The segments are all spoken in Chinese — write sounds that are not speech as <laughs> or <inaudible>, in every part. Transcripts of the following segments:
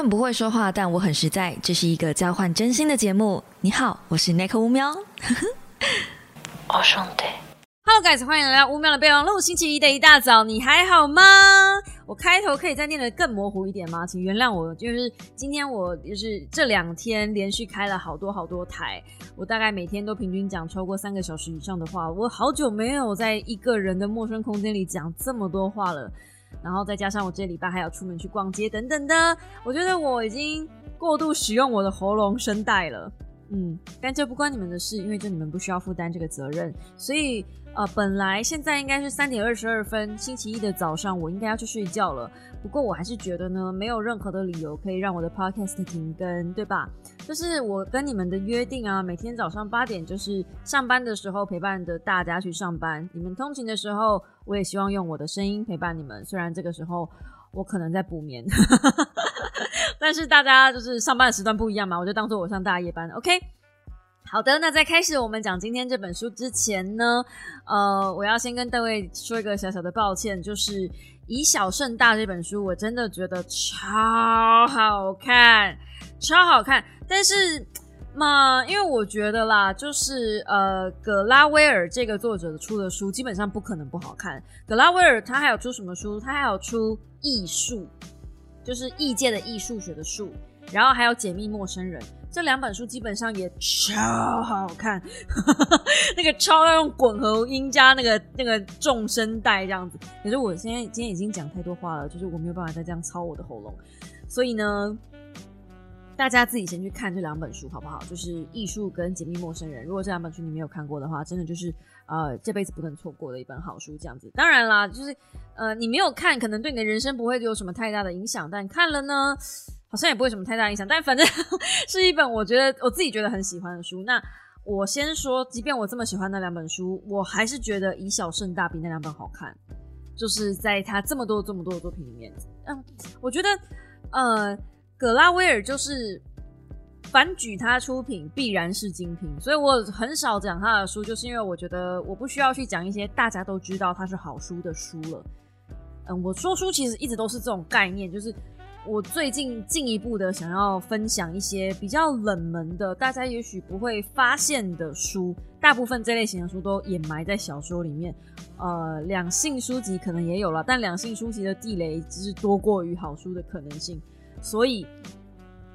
很不会说话，但我很实在。这是一个交换真心的节目。你好，我是 Nick 乌喵。<laughs> 我兄弟，Hello guys，欢迎来到乌喵的备忘录。星期一的一大早，你还好吗？我开头可以再念得更模糊一点吗？请原谅我，就是今天我就是这两天连续开了好多好多台，我大概每天都平均讲超过三个小时以上的话。我好久没有在一个人的陌生空间里讲这么多话了。然后再加上我这礼拜还要出门去逛街等等的，我觉得我已经过度使用我的喉咙声带了。嗯，但这不关你们的事，因为就你们不需要负担这个责任。所以呃，本来现在应该是三点二十二分，星期一的早上，我应该要去睡觉了。不过我还是觉得呢，没有任何的理由可以让我的 podcast 停更，对吧？就是我跟你们的约定啊，每天早上八点就是上班的时候陪伴着大家去上班。你们通勤的时候，我也希望用我的声音陪伴你们。虽然这个时候我可能在补眠，但是大家就是上班的时段不一样嘛，我就当做我上大夜班。OK，好的，那在开始我们讲今天这本书之前呢，呃，我要先跟各位说一个小小的抱歉，就是。以小胜大这本书，我真的觉得超好看，超好看。但是嘛，因为我觉得啦，就是呃，葛拉威尔这个作者出的书基本上不可能不好看。葛拉威尔他还有出什么书？他还有出艺术，就是异界的艺术学的术，然后还有解密陌生人。这两本书基本上也超好看，<laughs> 那个超要用滚喉音加那个那个重声带这样子。可是我现在今天已经讲太多话了，就是我没有办法再这样操我的喉咙，所以呢，大家自己先去看这两本书好不好？就是《艺术》跟《解密陌生人》。如果这两本书你没有看过的话，真的就是呃这辈子不能错过的一本好书。这样子，当然啦，就是呃你没有看，可能对你的人生不会有什么太大的影响，但看了呢。好像也不会什么太大影响，但反正 <laughs> 是一本我觉得我自己觉得很喜欢的书。那我先说，即便我这么喜欢那两本书，我还是觉得以小胜大比那两本好看。就是在他这么多这么多的作品里面，嗯，我觉得呃，葛拉威尔就是反举他出品必然是精品，所以我很少讲他的书，就是因为我觉得我不需要去讲一些大家都知道他是好书的书了。嗯，我说书其实一直都是这种概念，就是。我最近进一步的想要分享一些比较冷门的，大家也许不会发现的书。大部分这类型的书都掩埋在小说里面，呃，两性书籍可能也有了，但两性书籍的地雷只是多过于好书的可能性，所以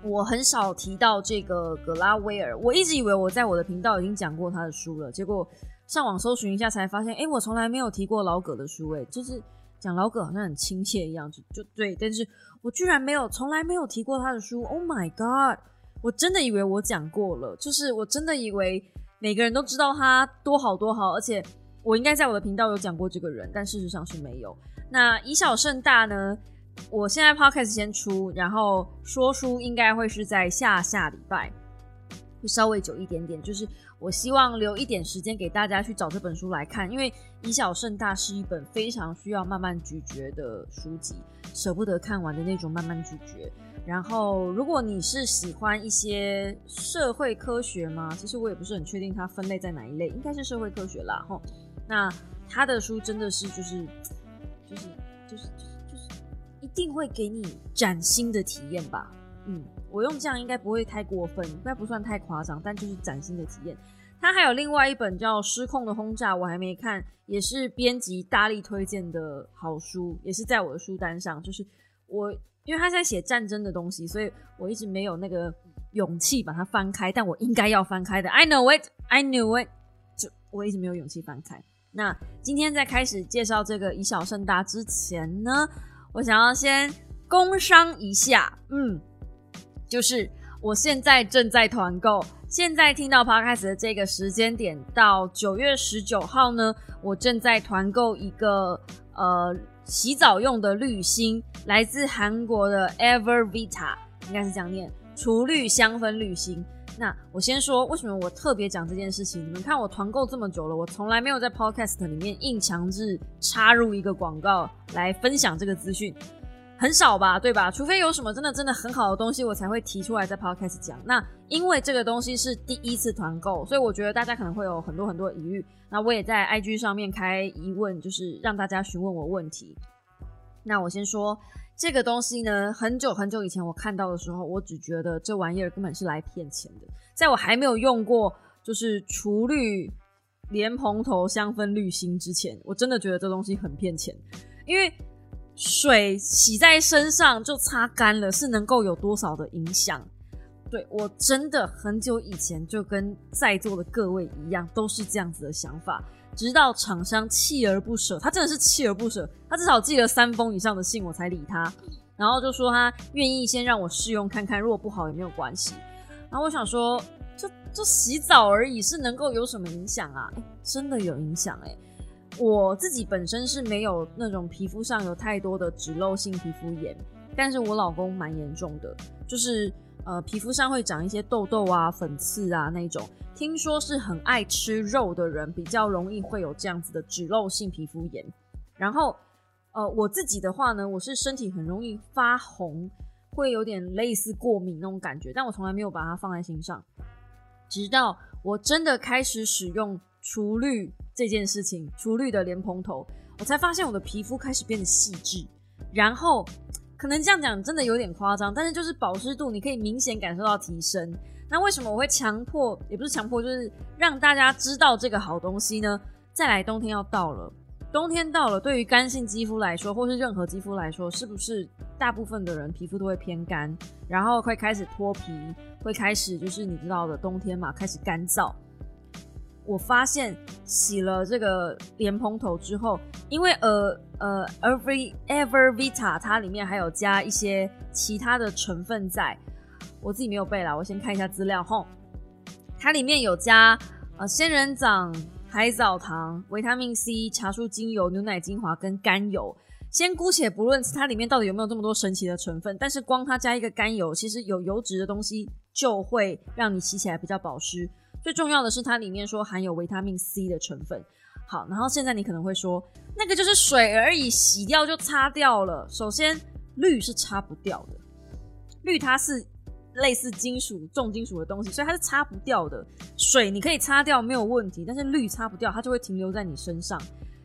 我很少提到这个格拉威尔。我一直以为我在我的频道已经讲过他的书了，结果上网搜寻一下才发现，哎，我从来没有提过老葛的书，哎，就是讲老葛好像很亲切一样，就就对，但是。我居然没有，从来没有提过他的书。Oh my god！我真的以为我讲过了，就是我真的以为每个人都知道他多好多好，而且我应该在我的频道有讲过这个人，但事实上是没有。那以小胜大呢？我现在 podcast 先出，然后说书应该会是在下下礼拜，会稍微久一点点，就是。我希望留一点时间给大家去找这本书来看，因为以小胜大是一本非常需要慢慢咀嚼的书籍，舍不得看完的那种慢慢咀嚼。然后，如果你是喜欢一些社会科学吗？其实我也不是很确定它分类在哪一类，应该是社会科学啦。吼，那他的书真的是就是就是就是定会给你崭新的体验吧。嗯，我用这样应该不会太过分，应该不算太夸张，但就是崭新的体验。他还有另外一本叫《失控的轰炸》，我还没看，也是编辑大力推荐的好书，也是在我的书单上。就是我，因为他在写战争的东西，所以我一直没有那个勇气把它翻开，但我应该要翻开的。I know it, I knew it，就我一直没有勇气翻开。那今天在开始介绍这个以小胜大之前呢，我想要先工商一下，嗯。就是我现在正在团购，现在听到 podcast 的这个时间点到九月十九号呢，我正在团购一个呃洗澡用的滤芯，来自韩国的 Evervita，应该是这样念，除氯香氛滤芯。那我先说为什么我特别讲这件事情，你们看我团购这么久了，我从来没有在 podcast 里面硬强制插入一个广告来分享这个资讯。很少吧，对吧？除非有什么真的真的很好的东西，我才会提出来在 podcast 讲。那因为这个东西是第一次团购，所以我觉得大家可能会有很多很多疑虑。那我也在 IG 上面开疑问，就是让大家询问我问题。那我先说这个东西呢，很久很久以前我看到的时候，我只觉得这玩意儿根本是来骗钱的。在我还没有用过就是除氯莲蓬头香氛滤芯之前，我真的觉得这东西很骗钱，因为水洗在身上就擦干了，是能够有多少的影响？对我真的很久以前就跟在座的各位一样，都是这样子的想法。直到厂商锲而不舍，他真的是锲而不舍，他至少寄了三封以上的信，我才理他。然后就说他愿意先让我试用看看，如果不好也没有关系。然后我想说，就就洗澡而已，是能够有什么影响啊？真的有影响哎！我自己本身是没有那种皮肤上有太多的脂漏性皮肤炎，但是我老公蛮严重的，就是。呃，皮肤上会长一些痘痘啊、粉刺啊那种，听说是很爱吃肉的人比较容易会有这样子的脂漏性皮肤炎。然后，呃，我自己的话呢，我是身体很容易发红，会有点类似过敏那种感觉，但我从来没有把它放在心上。直到我真的开始使用除氯这件事情，除氯的莲蓬头，我才发现我的皮肤开始变得细致，然后。可能这样讲真的有点夸张，但是就是保湿度你可以明显感受到提升。那为什么我会强迫，也不是强迫，就是让大家知道这个好东西呢？再来，冬天要到了，冬天到了，对于干性肌肤来说，或是任何肌肤来说，是不是大部分的人皮肤都会偏干，然后会开始脱皮，会开始就是你知道的冬天嘛，开始干燥。我发现洗了这个莲蓬头之后，因为呃呃，Every Ever Vita 它里面还有加一些其他的成分在，我自己没有背啦，我先看一下资料吼。它里面有加呃仙人掌、海藻糖、维他命 C、茶树精油、牛奶精华跟甘油。先姑且不论它里面到底有没有这么多神奇的成分，但是光它加一个甘油，其实有油脂的东西就会让你洗起来比较保湿。最重要的是，它里面说含有维他命 C 的成分。好，然后现在你可能会说，那个就是水而已，洗掉就擦掉了。首先，氯是擦不掉的，氯它是类似金属、重金属的东西，所以它是擦不掉的。水你可以擦掉没有问题，但是氯擦不掉，它就会停留在你身上。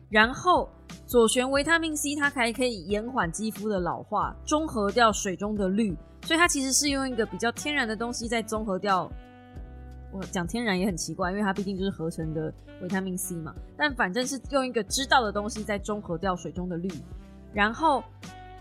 然后，左旋维他命 C 它还可以延缓肌肤的老化，中和掉水中的氯，所以它其实是用一个比较天然的东西在综合掉。我讲天然也很奇怪，因为它毕竟就是合成的维他命 C 嘛。但反正是用一个知道的东西在中和掉水中的氯，然后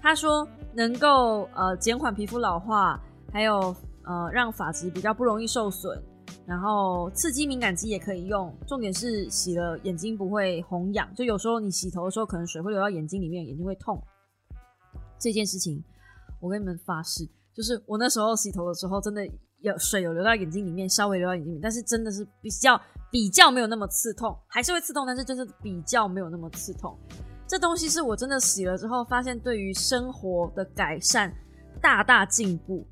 他说能够呃减缓皮肤老化，还有呃让发质比较不容易受损，然后刺激敏感肌也可以用。重点是洗了眼睛不会红痒，就有时候你洗头的时候可能水会流到眼睛里面，眼睛会痛。这件事情我跟你们发誓，就是我那时候洗头的时候真的。有水有流到眼睛里面，稍微流到眼睛里面，但是真的是比较比较没有那么刺痛，还是会刺痛，但是就是比较没有那么刺痛。这东西是我真的洗了之后，发现对于生活的改善大大进步。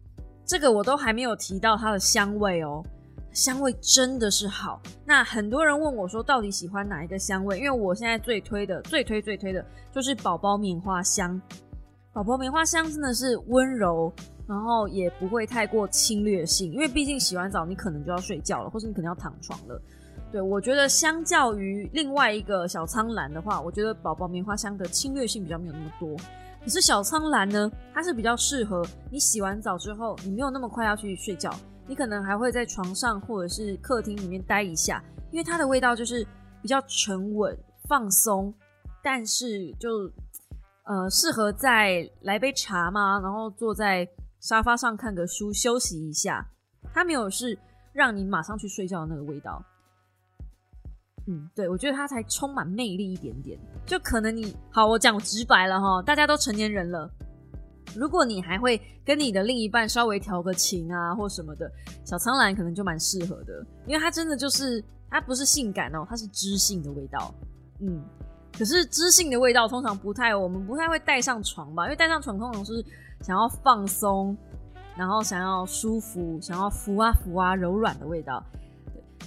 这个我都还没有提到它的香味哦，香味真的是好。那很多人问我说，到底喜欢哪一个香味？因为我现在最推的、最推、最推的就是宝宝棉花香。宝宝棉花香真的是温柔。然后也不会太过侵略性，因为毕竟洗完澡你可能就要睡觉了，或者你可能要躺床了。对我觉得相较于另外一个小苍兰的话，我觉得宝宝棉花香的侵略性比较没有那么多。可是小苍兰呢，它是比较适合你洗完澡之后，你没有那么快要去睡觉，你可能还会在床上或者是客厅里面待一下，因为它的味道就是比较沉稳放松，但是就呃适合在来杯茶吗，然后坐在。沙发上看个书休息一下，它没有是让你马上去睡觉的那个味道。嗯，对，我觉得它才充满魅力一点点。就可能你好，我讲直白了哈，大家都成年人了，如果你还会跟你的另一半稍微调个情啊或什么的，小苍兰可能就蛮适合的，因为它真的就是它不是性感哦，它是知性的味道。嗯，可是知性的味道通常不太，我们不太会带上床吧，因为带上床通常是。想要放松，然后想要舒服，想要扶啊扶啊柔软的味道，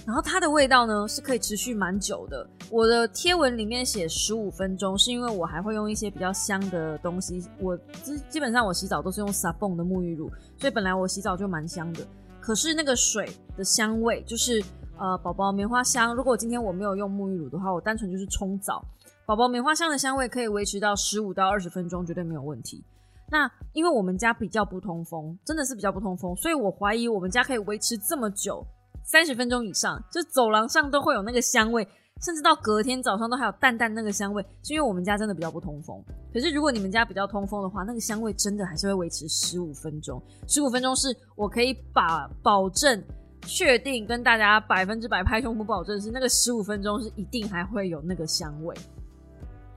然后它的味道呢是可以持续蛮久的。我的贴文里面写十五分钟，是因为我还会用一些比较香的东西。我基基本上我洗澡都是用 Sabon 的沐浴乳，所以本来我洗澡就蛮香的。可是那个水的香味，就是呃宝宝棉花香。如果今天我没有用沐浴乳的话，我单纯就是冲澡，宝宝棉花香的香味可以维持到十五到二十分钟，绝对没有问题。那因为我们家比较不通风，真的是比较不通风，所以我怀疑我们家可以维持这么久，三十分钟以上，就走廊上都会有那个香味，甚至到隔天早上都还有淡淡那个香味，是因为我们家真的比较不通风。可是如果你们家比较通风的话，那个香味真的还是会维持十五分钟，十五分钟是我可以把保证。确定跟大家百分之百拍胸脯保证是那个十五分钟是一定还会有那个香味，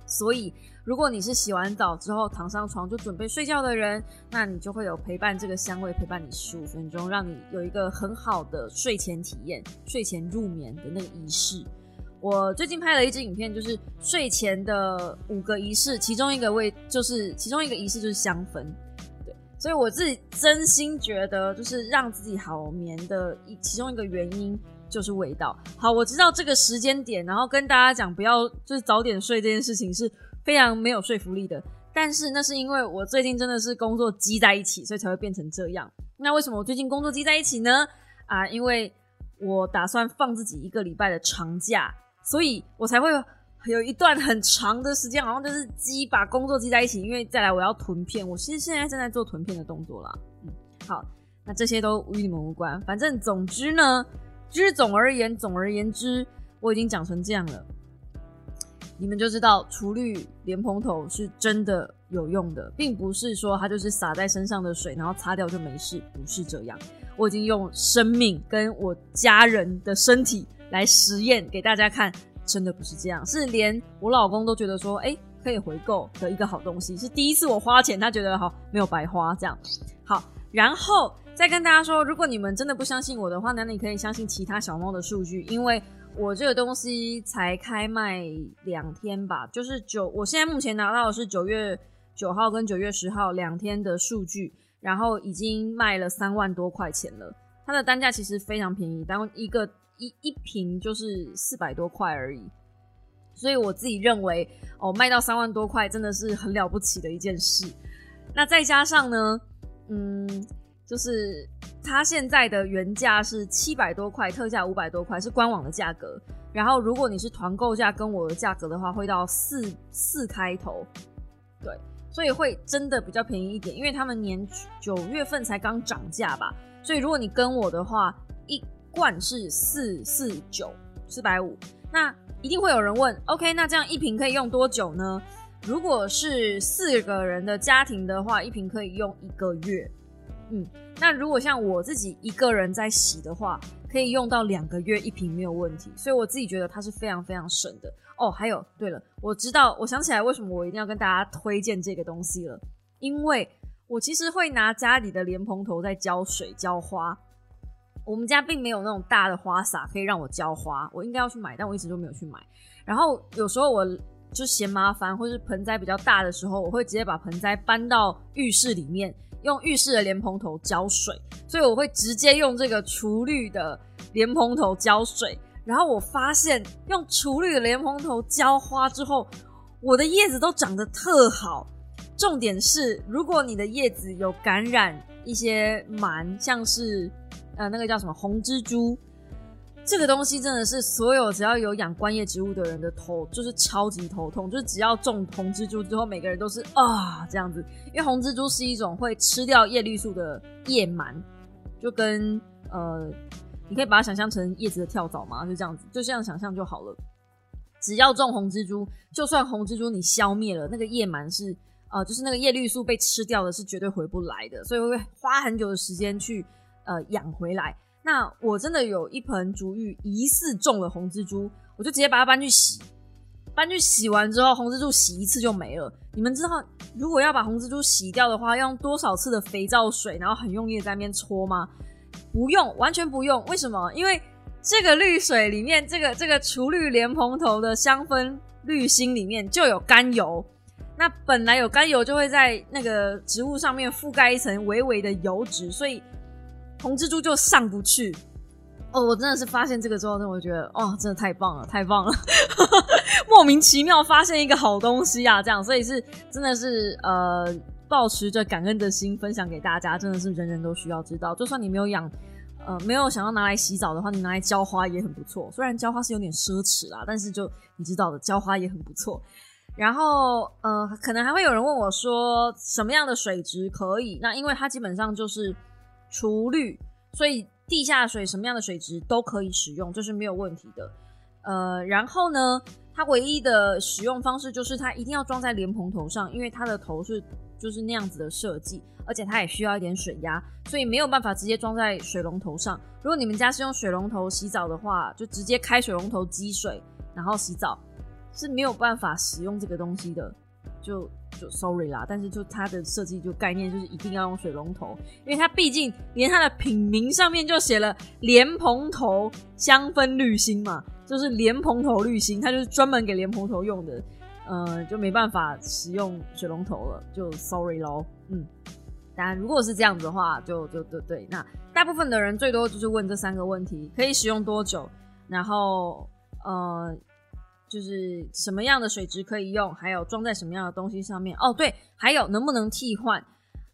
所以如果你是洗完澡之后躺上床就准备睡觉的人，那你就会有陪伴这个香味陪伴你十五分钟，让你有一个很好的睡前体验、睡前入眠的那个仪式。我最近拍了一支影片，就是睡前的五个仪式，其中一个味就是其中一个仪式就是香氛。所以我自己真心觉得，就是让自己好眠的一其中一个原因就是味道。好，我知道这个时间点，然后跟大家讲不要就是早点睡这件事情是非常没有说服力的。但是那是因为我最近真的是工作积在一起，所以才会变成这样。那为什么我最近工作积在一起呢？啊，因为我打算放自己一个礼拜的长假，所以我才会。有一段很长的时间，好像就是积把工作积在一起，因为再来我要囤片，我其实现在正在做囤片的动作啦。嗯，好，那这些都与你们无关。反正总之呢，就是总而言总而言之，我已经讲成这样了，你们就知道除氯莲蓬头是真的有用的，并不是说它就是洒在身上的水，然后擦掉就没事，不是这样。我已经用生命跟我家人的身体来实验给大家看。真的不是这样，是连我老公都觉得说，哎，可以回购的一个好东西，是第一次我花钱，他觉得好没有白花这样。好，然后再跟大家说，如果你们真的不相信我的话，那你可以相信其他小猫的数据，因为我这个东西才开卖两天吧，就是九，我现在目前拿到的是九月九号跟九月十号两天的数据，然后已经卖了三万多块钱了，它的单价其实非常便宜，单一个。一一瓶就是四百多块而已，所以我自己认为哦，卖到三万多块真的是很了不起的一件事。那再加上呢，嗯，就是它现在的原价是七百多块，特价五百多块是官网的价格。然后如果你是团购价跟我的价格的话，会到四四开头，对，所以会真的比较便宜一点，因为他们年九月份才刚涨价吧。所以如果你跟我的话，一罐是四四九四百五，那一定会有人问，OK，那这样一瓶可以用多久呢？如果是四个人的家庭的话，一瓶可以用一个月。嗯，那如果像我自己一个人在洗的话，可以用到两个月一瓶没有问题。所以我自己觉得它是非常非常省的哦。还有，对了，我知道，我想起来为什么我一定要跟大家推荐这个东西了，因为我其实会拿家里的莲蓬头在浇水浇花。我们家并没有那种大的花洒可以让我浇花，我应该要去买，但我一直都没有去买。然后有时候我就嫌麻烦，或是盆栽比较大的时候，我会直接把盆栽搬到浴室里面，用浴室的莲蓬头浇水。所以我会直接用这个除氯的莲蓬头浇水。然后我发现用除氯的莲蓬头浇花之后，我的叶子都长得特好。重点是，如果你的叶子有感染一些螨，像是。呃，那个叫什么红蜘蛛，这个东西真的是所有只要有养观叶植物的人的头，就是超级头痛。就是只要中红蜘蛛之后，每个人都是啊这样子，因为红蜘蛛是一种会吃掉叶绿素的叶螨，就跟呃，你可以把它想象成叶子的跳蚤嘛，就这样子，就这样想象就好了。只要中红蜘蛛，就算红蜘蛛你消灭了，那个叶螨是呃，就是那个叶绿素被吃掉的，是绝对回不来的，所以会花很久的时间去。呃，养回来。那我真的有一盆竹芋疑似中了红蜘蛛，我就直接把它搬去洗。搬去洗完之后，红蜘蛛洗一次就没了。你们知道，如果要把红蜘蛛洗掉的话，要用多少次的肥皂水，然后很用力在那边搓吗？不用，完全不用。为什么？因为这个滤水里面，这个这个除氯莲蓬头的香氛滤芯里面就有甘油。那本来有甘油就会在那个植物上面覆盖一层微微的油脂，所以。红蜘蛛就上不去哦！我真的是发现这个之后，那我觉得哦，真的太棒了，太棒了！<laughs> 莫名其妙发现一个好东西啊，这样，所以是真的是呃，保持着感恩的心分享给大家，真的是人人都需要知道。就算你没有养呃没有想要拿来洗澡的话，你拿来浇花也很不错。虽然浇花是有点奢侈啦，但是就你知道的，浇花也很不错。然后呃，可能还会有人问我说，什么样的水质可以？那因为它基本上就是除氯，所以地下水什么样的水质都可以使用，这是没有问题的。呃，然后呢，它唯一的使用方式就是它一定要装在莲蓬头上，因为它的头是就是那样子的设计，而且它也需要一点水压，所以没有办法直接装在水龙头上。如果你们家是用水龙头洗澡的话，就直接开水龙头积水然后洗澡是没有办法使用这个东西的，就就 sorry 啦。但是就它的设计就概念就是一定要用水龙头，因为它毕竟连它的品名上面就写了莲蓬头香氛滤芯嘛。就是莲蓬头滤芯，它就是专门给莲蓬头用的，呃，就没办法使用水龙头了，就 sorry 咯。嗯，当然如果是这样子的话，就就对对。那大部分的人最多就是问这三个问题：可以使用多久？然后呃，就是什么样的水质可以用？还有装在什么样的东西上面？哦，对，还有能不能替换？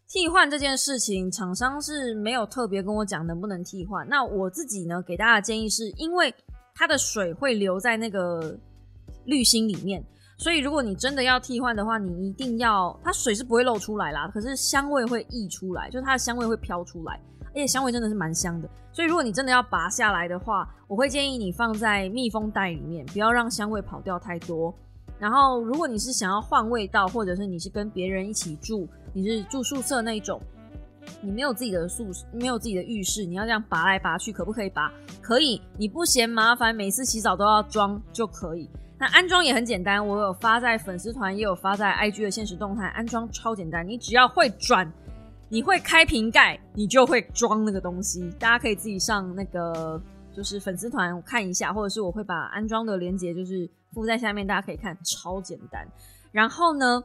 替换这件事情，厂商是没有特别跟我讲能不能替换。那我自己呢，给大家的建议是因为。它的水会留在那个滤芯里面，所以如果你真的要替换的话，你一定要它水是不会漏出来啦，可是香味会溢出来，就是它的香味会飘出来，而且香味真的是蛮香的。所以如果你真的要拔下来的话，我会建议你放在密封袋里面，不要让香味跑掉太多。然后如果你是想要换味道，或者是你是跟别人一起住，你是住宿舍那种。你没有自己的宿，没有自己的浴室，你要这样拔来拔去，可不可以拔？可以，你不嫌麻烦，每次洗澡都要装就可以。那安装也很简单，我有发在粉丝团，也有发在 IG 的现实动态，安装超简单，你只要会转，你会开瓶盖，你就会装那个东西。大家可以自己上那个就是粉丝团看一下，或者是我会把安装的链接就是附在下面，大家可以看，超简单。然后呢？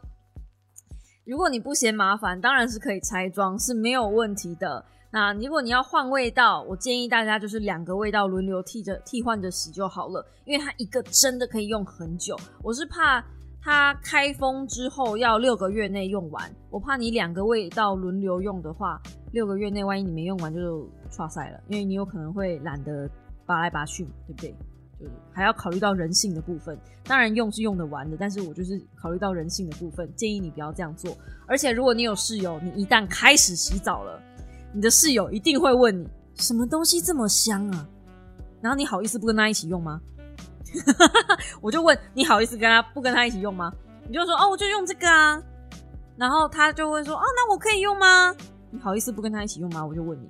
如果你不嫌麻烦，当然是可以拆装，是没有问题的。那如果你要换味道，我建议大家就是两个味道轮流替着替换着洗就好了，因为它一个真的可以用很久。我是怕它开封之后要六个月内用完，我怕你两个味道轮流用的话，六个月内万一你没用完就差赛了，因为你有可能会懒得拔来拔去，对不对？就是还要考虑到人性的部分，当然用是用得完的，但是我就是考虑到人性的部分，建议你不要这样做。而且如果你有室友，你一旦开始洗澡了，你的室友一定会问你什么东西这么香啊？然后你好意思不跟他一起用吗？<laughs> 我就问你好意思跟他不跟他一起用吗？你就说哦，我就用这个啊。然后他就会说哦，那我可以用吗？你好意思不跟他一起用吗？我就问你，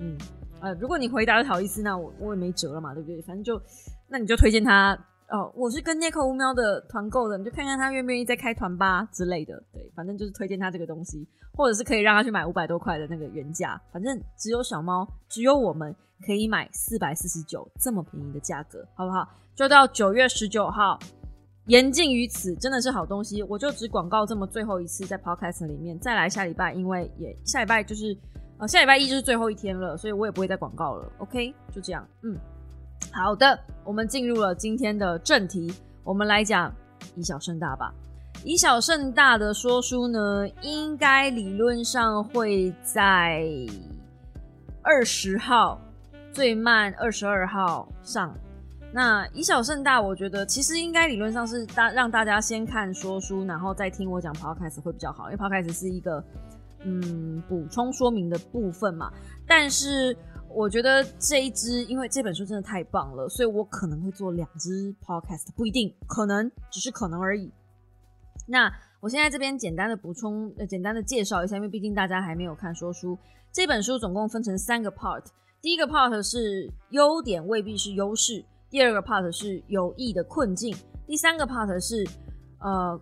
嗯。呃，如果你回答的好意思，那我我也没辙了嘛，对不对？反正就，那你就推荐他哦。我是跟 Nico 乌喵的团购的，你就看看他愿不愿意再开团吧之类的。对，反正就是推荐他这个东西，或者是可以让他去买五百多块的那个原价。反正只有小猫，只有我们可以买四百四十九这么便宜的价格，好不好？就到九月十九号，言尽于此，真的是好东西。我就只广告这么最后一次在 Podcast 里面，再来下礼拜，因为也下礼拜就是呃。下礼拜一就是最后一天了，所以我也不会再广告了。OK，就这样。嗯，好的，我们进入了今天的正题，我们来讲以小胜大吧。以小胜大的说书呢，应该理论上会在二十号，最慢二十二号上。那以小胜大，我觉得其实应该理论上是大让大家先看说书，然后再听我讲 Podcast 会比较好，因为 Podcast 是一个。嗯，补充说明的部分嘛，但是我觉得这一支，因为这本书真的太棒了，所以我可能会做两支 podcast，不一定，可能只是可能而已。那我现在这边简单的补充，呃，简单的介绍一下，因为毕竟大家还没有看说书。这本书总共分成三个 part，第一个 part 是优点未必是优势，第二个 part 是有益的困境，第三个 part 是呃。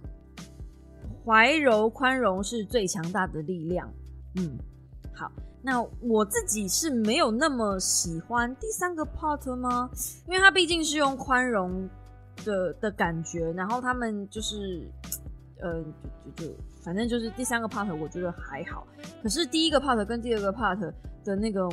怀柔宽容是最强大的力量。嗯，好，那我自己是没有那么喜欢第三个 part 吗？因为它毕竟是用宽容的的感觉，然后他们就是，呃，就就就反正就是第三个 part 我觉得还好。可是第一个 part 跟第二个 part 的那种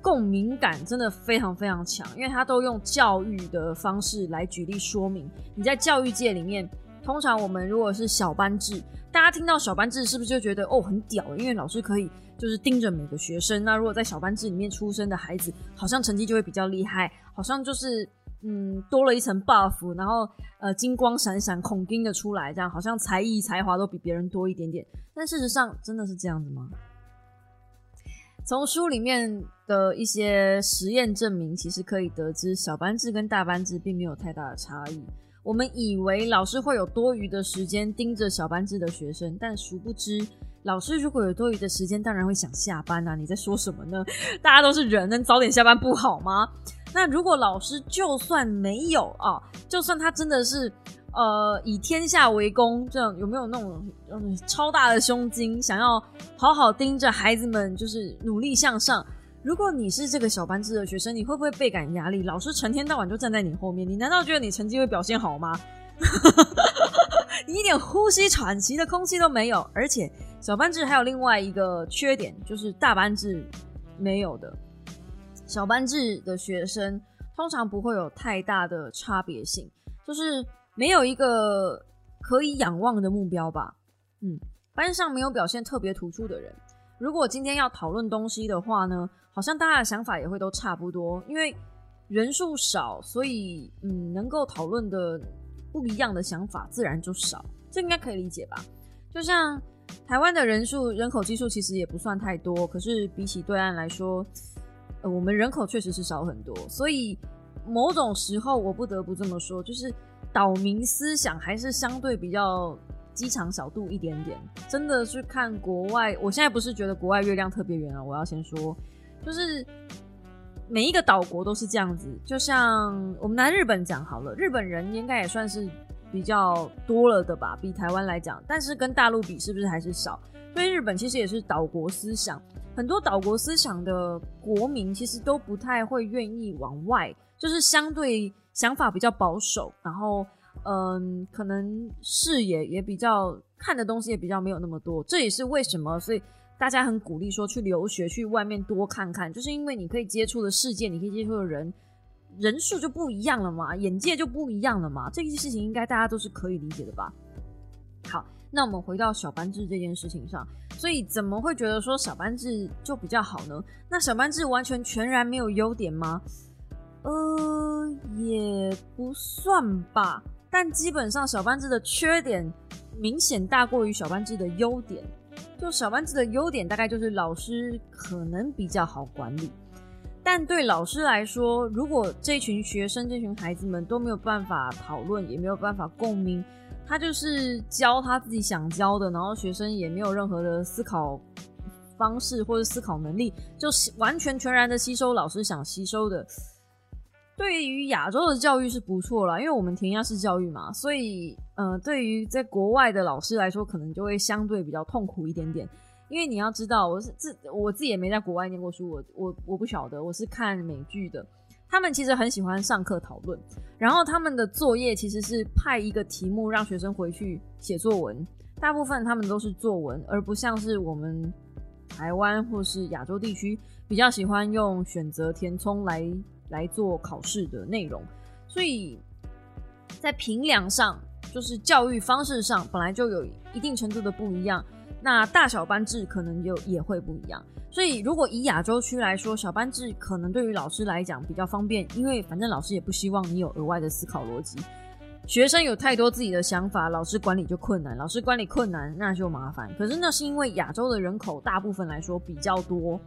共鸣感真的非常非常强，因为它都用教育的方式来举例说明。你在教育界里面。通常我们如果是小班制，大家听到小班制是不是就觉得哦很屌？因为老师可以就是盯着每个学生。那如果在小班制里面出生的孩子，好像成绩就会比较厉害，好像就是嗯多了一层 buff，然后呃金光闪闪、孔盯的出来，这样好像才艺才华都比别人多一点点。但事实上真的是这样子吗？从书里面的一些实验证明，其实可以得知小班制跟大班制并没有太大的差异。我们以为老师会有多余的时间盯着小班制的学生，但殊不知，老师如果有多余的时间，当然会想下班啊！你在说什么呢？<laughs> 大家都是人，能早点下班不好吗？那如果老师就算没有啊，就算他真的是。呃，以天下为公，这样有没有那种嗯超大的胸襟，想要好好盯着孩子们，就是努力向上？如果你是这个小班制的学生，你会不会倍感压力？老师成天到晚就站在你后面，你难道觉得你成绩会表现好吗？<laughs> 你一点呼吸喘息的空气都没有。而且小班制还有另外一个缺点，就是大班制没有的。小班制的学生通常不会有太大的差别性，就是。没有一个可以仰望的目标吧？嗯，班上没有表现特别突出的人。如果今天要讨论东西的话呢，好像大家的想法也会都差不多，因为人数少，所以嗯，能够讨论的不一样的想法自然就少。这应该可以理解吧？就像台湾的人数人口基数其实也不算太多，可是比起对岸来说，呃，我们人口确实是少很多，所以某种时候我不得不这么说，就是。岛民思想还是相对比较机场小度一点点，真的去看国外。我现在不是觉得国外月亮特别圆啊，我要先说，就是每一个岛国都是这样子。就像我们拿日本讲好了，日本人应该也算是比较多了的吧，比台湾来讲，但是跟大陆比是不是还是少？所以日本其实也是岛国思想，很多岛国思想的国民其实都不太会愿意往外，就是相对。想法比较保守，然后嗯，可能视野也比较看的东西也比较没有那么多，这也是为什么，所以大家很鼓励说去留学，去外面多看看，就是因为你可以接触的世界，你可以接触的人人数就不一样了嘛，眼界就不一样了嘛，这件事情应该大家都是可以理解的吧？好，那我们回到小班制这件事情上，所以怎么会觉得说小班制就比较好呢？那小班制完全全然没有优点吗？呃，也不算吧，但基本上小班制的缺点明显大过于小班制的优点。就小班制的优点，大概就是老师可能比较好管理。但对老师来说，如果这群学生、这群孩子们都没有办法讨论，也没有办法共鸣，他就是教他自己想教的，然后学生也没有任何的思考方式或者思考能力，就完全全然的吸收老师想吸收的。对于亚洲的教育是不错啦，因为我们填鸭式教育嘛，所以呃，对于在国外的老师来说，可能就会相对比较痛苦一点点。因为你要知道，我是自我自己也没在国外念过书，我我我不晓得，我是看美剧的。他们其实很喜欢上课讨论，然后他们的作业其实是派一个题目让学生回去写作文，大部分他们都是作文，而不像是我们台湾或是亚洲地区比较喜欢用选择填充来。来做考试的内容，所以在评量上，就是教育方式上，本来就有一定程度的不一样。那大小班制可能就也会不一样。所以，如果以亚洲区来说，小班制可能对于老师来讲比较方便，因为反正老师也不希望你有额外的思考逻辑。学生有太多自己的想法，老师管理就困难。老师管理困难，那就麻烦。可是那是因为亚洲的人口大部分来说比较多，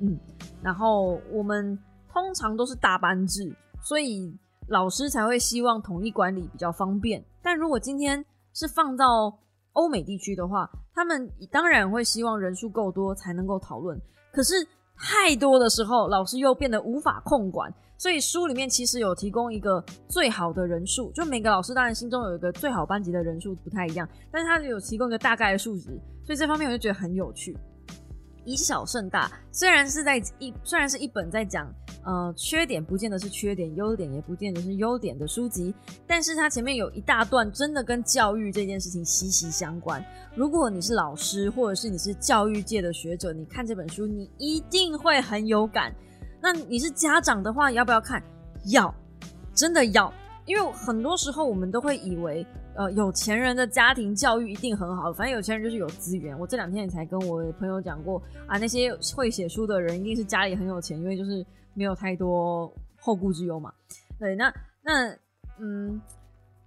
嗯，然后我们。通常都是大班制，所以老师才会希望统一管理比较方便。但如果今天是放到欧美地区的话，他们当然会希望人数够多才能够讨论。可是太多的时候，老师又变得无法控管。所以书里面其实有提供一个最好的人数，就每个老师当然心中有一个最好班级的人数不太一样，但是他有提供一个大概的数值，所以这方面我就觉得很有趣。以小胜大，虽然是在一虽然是一本在讲，呃，缺点不见得是缺点，优点也不见得是优点的书籍，但是它前面有一大段真的跟教育这件事情息息相关。如果你是老师，或者是你是教育界的学者，你看这本书，你一定会很有感。那你是家长的话，要不要看？要，真的要，因为很多时候我们都会以为。呃有钱人的家庭教育一定很好，反正有钱人就是有资源。我这两天也才跟我朋友讲过啊，那些会写书的人一定是家里很有钱，因为就是没有太多后顾之忧嘛。对，那那嗯。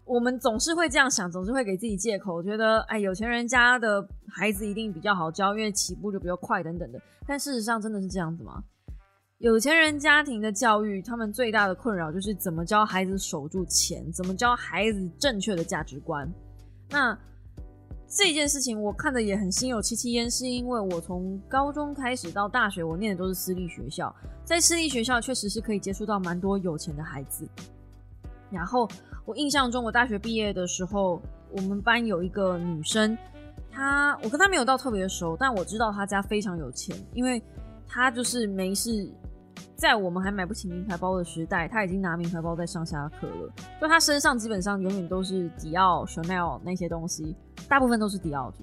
我们总是会这样想，总是会给自己借口，觉得哎，有钱人家的孩子一定比较好教，因为起步就比较快等等的。但事实上真的是这样子吗？有钱人家庭的教育，他们最大的困扰就是怎么教孩子守住钱，怎么教孩子正确的价值观。那这件事情我看的也很心有戚戚焉，是因为我从高中开始到大学，我念的都是私立学校，在私立学校确实是可以接触到蛮多有钱的孩子，然后。我印象中，我大学毕业的时候，我们班有一个女生，她我跟她没有到特别熟，但我知道她家非常有钱，因为她就是没事，在我们还买不起名牌包的时代，她已经拿名牌包在上下课了。就她身上基本上永远都是迪奥、Chanel 那些东西，大部分都是迪奥。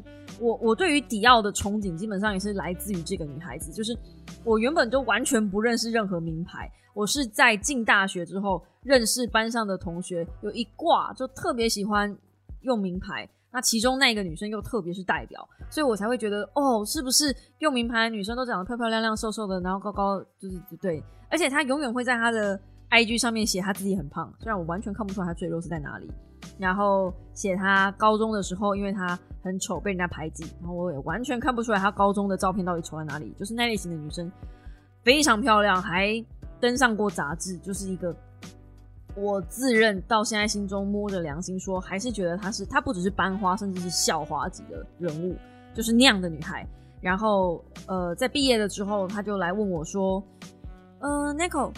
我我对于迪奥的憧憬，基本上也是来自于这个女孩子，就是我原本就完全不认识任何名牌。我是在进大学之后认识班上的同学，有一挂就特别喜欢用名牌，那其中那个女生又特别是代表，所以我才会觉得哦，是不是用名牌的女生都长得漂漂亮亮、瘦瘦的，然后高高，就是对，而且她永远会在她的 IG 上面写她自己很胖，虽然我完全看不出来她赘肉是在哪里，然后写她高中的时候，因为她很丑被人家排挤，然后我也完全看不出来她高中的照片到底丑在哪里，就是那类型的女生非常漂亮，还。登上过杂志，就是一个我自认到现在心中摸着良心说，还是觉得她是她不只是班花，甚至是校花级的人物，就是那样的女孩。然后呃，在毕业了之后，她就来问我说：“呃，Nico，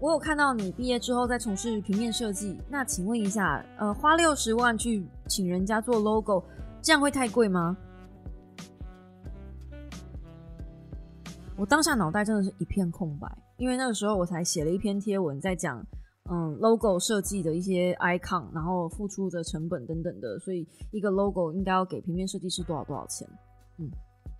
我有看到你毕业之后在从事平面设计，那请问一下，呃，花六十万去请人家做 logo，这样会太贵吗？”我当下脑袋真的是一片空白。因为那个时候我才写了一篇贴文，在讲嗯 logo 设计的一些 icon，然后付出的成本等等的，所以一个 logo 应该要给平面设计师多少多少钱，嗯，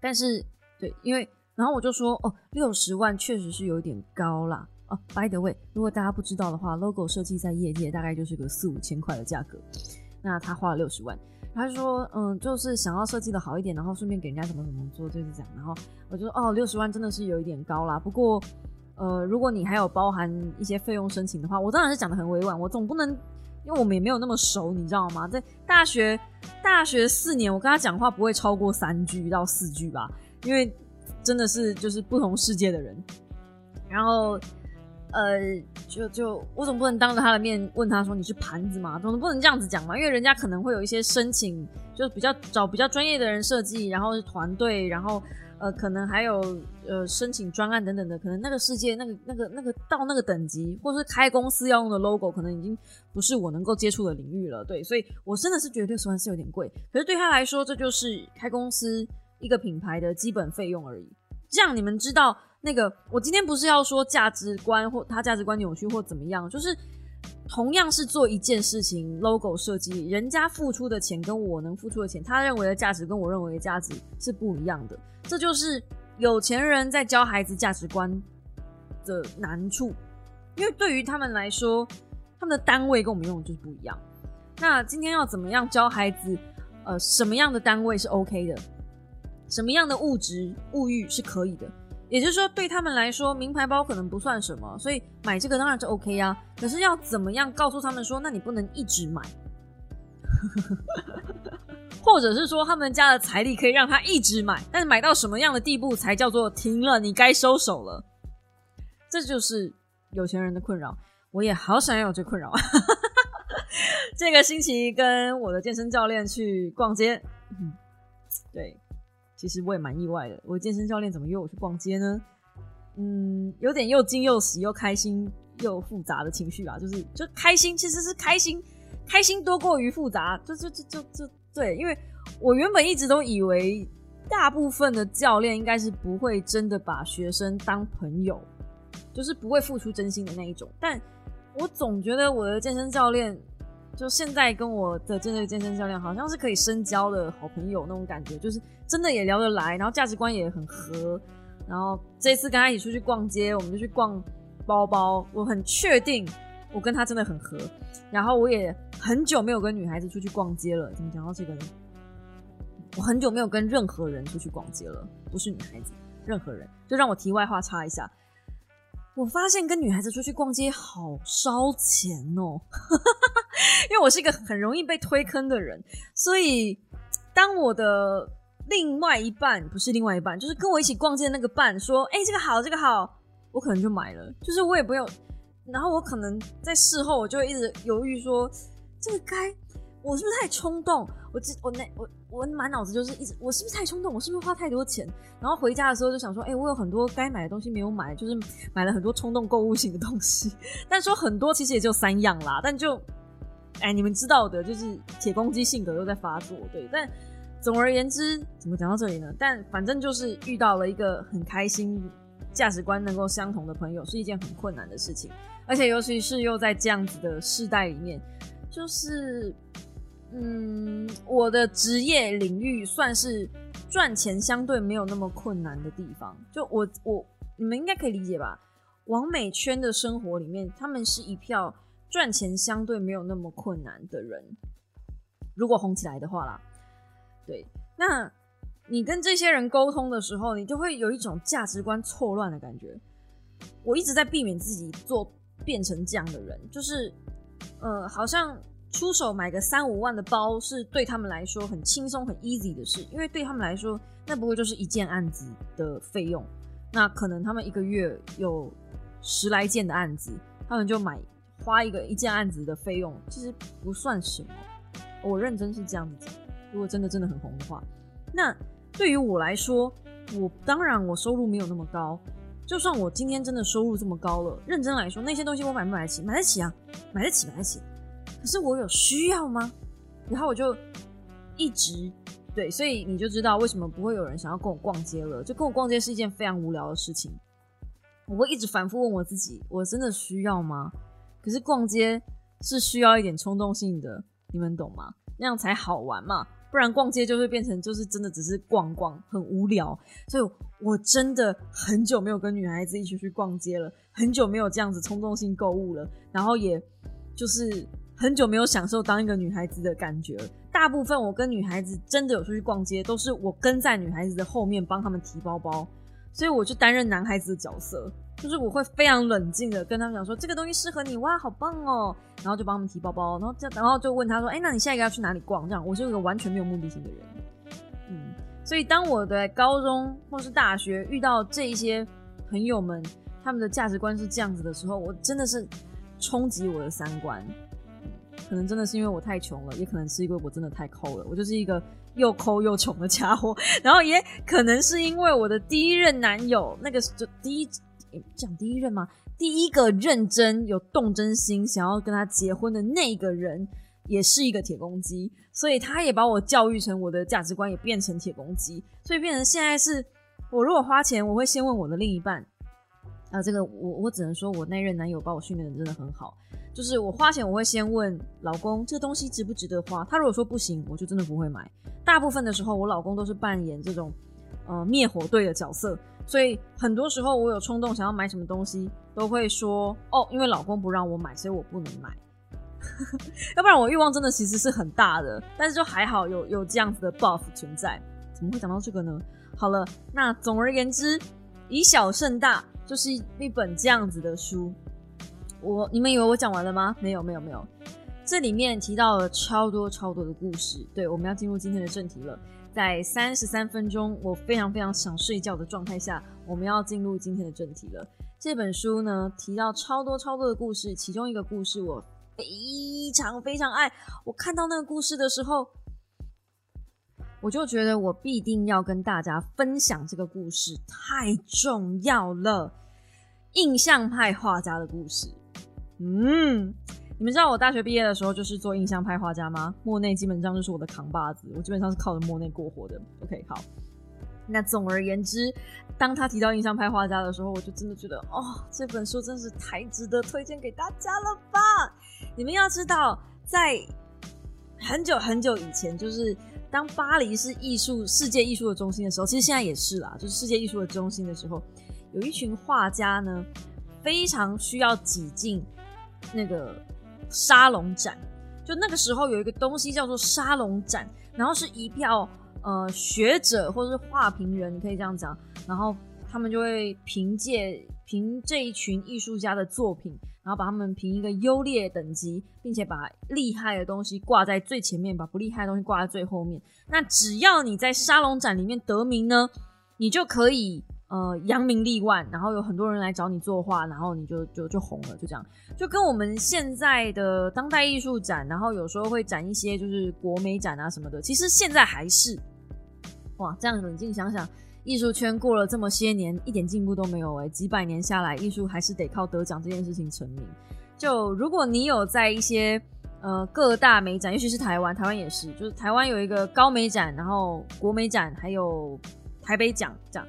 但是对，因为然后我就说哦，六十万确实是有点高啦。哦，by the way，如果大家不知道的话，logo 设计在业界大概就是个四五千块的价格，那他花了六十万。他说：“嗯，就是想要设计的好一点，然后顺便给人家怎么怎么做，就是这样。然后我就说：哦，六十万真的是有一点高啦。不过。”呃，如果你还有包含一些费用申请的话，我当然是讲的很委婉，我总不能，因为我们也没有那么熟，你知道吗？在大学大学四年，我跟他讲话不会超过三句到四句吧，因为真的是就是不同世界的人。然后，呃，就就我总不能当着他的面问他说你是盘子嘛，总不能这样子讲嘛，因为人家可能会有一些申请，就比较找比较专业的人设计，然后是团队，然后。呃，可能还有呃申请专案等等的，可能那个世界那个那个那个到那个等级，或是开公司要用的 logo，可能已经不是我能够接触的领域了。对，所以我真的是觉得六十万是有点贵，可是对他来说，这就是开公司一个品牌的基本费用而已。这样你们知道，那个我今天不是要说价值观或他价值观扭曲或怎么样，就是。同样是做一件事情，logo 设计，人家付出的钱跟我能付出的钱，他认为的价值跟我认为的价值是不一样的。这就是有钱人在教孩子价值观的难处，因为对于他们来说，他们的单位跟我们用的就是不一样。那今天要怎么样教孩子？呃，什么样的单位是 OK 的？什么样的物质物欲是可以的？也就是说，对他们来说，名牌包可能不算什么，所以买这个当然是 OK 呀。可是要怎么样告诉他们说，那你不能一直买，<laughs> 或者是说他们家的财力可以让他一直买，但是买到什么样的地步才叫做停了？你该收手了。这就是有钱人的困扰。我也好想要有这困扰。<laughs> 这个星期跟我的健身教练去逛街，嗯对。其实我也蛮意外的，我健身教练怎么约我去逛街呢？嗯，有点又惊又喜又开心又复杂的情绪吧，就是就开心，其实是开心，开心多过于复杂，就就就就就对，因为我原本一直都以为大部分的教练应该是不会真的把学生当朋友，就是不会付出真心的那一种，但我总觉得我的健身教练。就现在跟我的这个健身教练好像是可以深交的好朋友那种感觉，就是真的也聊得来，然后价值观也很合。然后这次跟他一起出去逛街，我们就去逛包包。我很确定我跟他真的很合，然后我也很久没有跟女孩子出去逛街了。怎么讲到这个？我很久没有跟任何人出去逛街了，不是女孩子，任何人。就让我题外话插一下，我发现跟女孩子出去逛街好烧钱哦，<laughs> 因为我是一个很容易被推坑的人，所以当我的另外一半不是另外一半，就是跟我一起逛街的那个伴说：“哎，这个好，这个好。”我可能就买了，就是我也不用，然后我可能在事后我就会一直犹豫说，这个该我是不是太冲动？我我那我我满脑子就是一直我是不是太冲动？我是不是花太多钱？然后回家的时候就想说，哎，我有很多该买的东西没有买，就是买了很多冲动购物型的东西。但说很多其实也就三样啦，但就哎你们知道的，就是铁公鸡性格又在发作，对。但总而言之，怎么讲到这里呢？但反正就是遇到了一个很开心。价值观能够相同的朋友是一件很困难的事情，而且尤其是又在这样子的世代里面，就是，嗯，我的职业领域算是赚钱相对没有那么困难的地方。就我我你们应该可以理解吧？王美圈的生活里面，他们是一票赚钱相对没有那么困难的人。如果红起来的话啦，对，那。你跟这些人沟通的时候，你就会有一种价值观错乱的感觉。我一直在避免自己做变成这样的人，就是，呃，好像出手买个三五万的包是对他们来说很轻松、很 easy 的事，因为对他们来说，那不会就是一件案子的费用。那可能他们一个月有十来件的案子，他们就买花一个一件案子的费用，其实不算什么。我认真是这样子，如果真的真的很红的话，那。对于我来说，我当然我收入没有那么高。就算我今天真的收入这么高了，认真来说，那些东西我买不买得起？买得起啊，买得起，买得起。可是我有需要吗？然后我就一直对，所以你就知道为什么不会有人想要跟我逛街了。就跟我逛街是一件非常无聊的事情。我会一直反复问我自己：我真的需要吗？可是逛街是需要一点冲动性的，你们懂吗？那样才好玩嘛。不然逛街就会变成就是真的只是逛逛，很无聊。所以我真的很久没有跟女孩子一起去逛街了，很久没有这样子冲动性购物了。然后也就是很久没有享受当一个女孩子的感觉。大部分我跟女孩子真的有出去逛街，都是我跟在女孩子的后面帮他们提包包，所以我就担任男孩子的角色。就是我会非常冷静的跟他们讲说，这个东西适合你哇，好棒哦，然后就帮他们提包包，然后这然后就问他说，哎，那你下一个要去哪里逛？这样，我是一个完全没有目的性的人，嗯，所以当我的高中或是大学遇到这一些朋友们，他们的价值观是这样子的时候，我真的是冲击我的三观，可能真的是因为我太穷了，也可能是因为我真的太抠了，我就是一个又抠又穷的家伙，<laughs> 然后也可能是因为我的第一任男友那个就第一。讲第一任吗？第一个认真有动真心想要跟他结婚的那个人，也是一个铁公鸡，所以他也把我教育成我的价值观也变成铁公鸡，所以变成现在是我如果花钱，我会先问我的另一半。啊，这个我我只能说我那任男友把我训练的真的很好，就是我花钱我会先问老公这东西值不值得花，他如果说不行，我就真的不会买。大部分的时候，我老公都是扮演这种呃灭火队的角色。所以很多时候我有冲动想要买什么东西，都会说哦，因为老公不让我买，所以我不能买。<laughs> 要不然我欲望真的其实是很大的，但是就还好有有这样子的 buff 存在。怎么会讲到这个呢？好了，那总而言之，以小胜大就是一本这样子的书。我你们以为我讲完了吗？没有没有没有，这里面提到了超多超多的故事。对，我们要进入今天的正题了。在三十三分钟，我非常非常想睡觉的状态下，我们要进入今天的正题了。这本书呢，提到超多超多的故事，其中一个故事我非常非常爱。我看到那个故事的时候，我就觉得我必定要跟大家分享这个故事，太重要了。印象派画家的故事，嗯。你们知道我大学毕业的时候就是做印象派画家吗？莫内基本上就是我的扛把子，我基本上是靠着莫内过活的。OK，好。那总而言之，当他提到印象派画家的时候，我就真的觉得，哦，这本书真是太值得推荐给大家了吧！你们要知道，在很久很久以前，就是当巴黎是艺术世界艺术的中心的时候，其实现在也是啦，就是世界艺术的中心的时候，有一群画家呢，非常需要挤进。那个沙龙展。就那个时候有一个东西叫做沙龙展，然后是一票呃学者或者是画评人，你可以这样讲，然后他们就会凭借凭这一群艺术家的作品，然后把他们评一个优劣等级，并且把厉害的东西挂在最前面，把不厉害的东西挂在最后面。那只要你在沙龙展里面得名呢，你就可以。呃，扬名立万，然后有很多人来找你作画，然后你就就就红了，就这样，就跟我们现在的当代艺术展，然后有时候会展一些就是国美展啊什么的，其实现在还是，哇，这样冷静想想，艺术圈过了这么些年，一点进步都没有哎，几百年下来，艺术还是得靠得奖这件事情成名。就如果你有在一些呃各大美展，尤其是台湾，台湾也是，就是台湾有一个高美展，然后国美展，还有台北奖这样。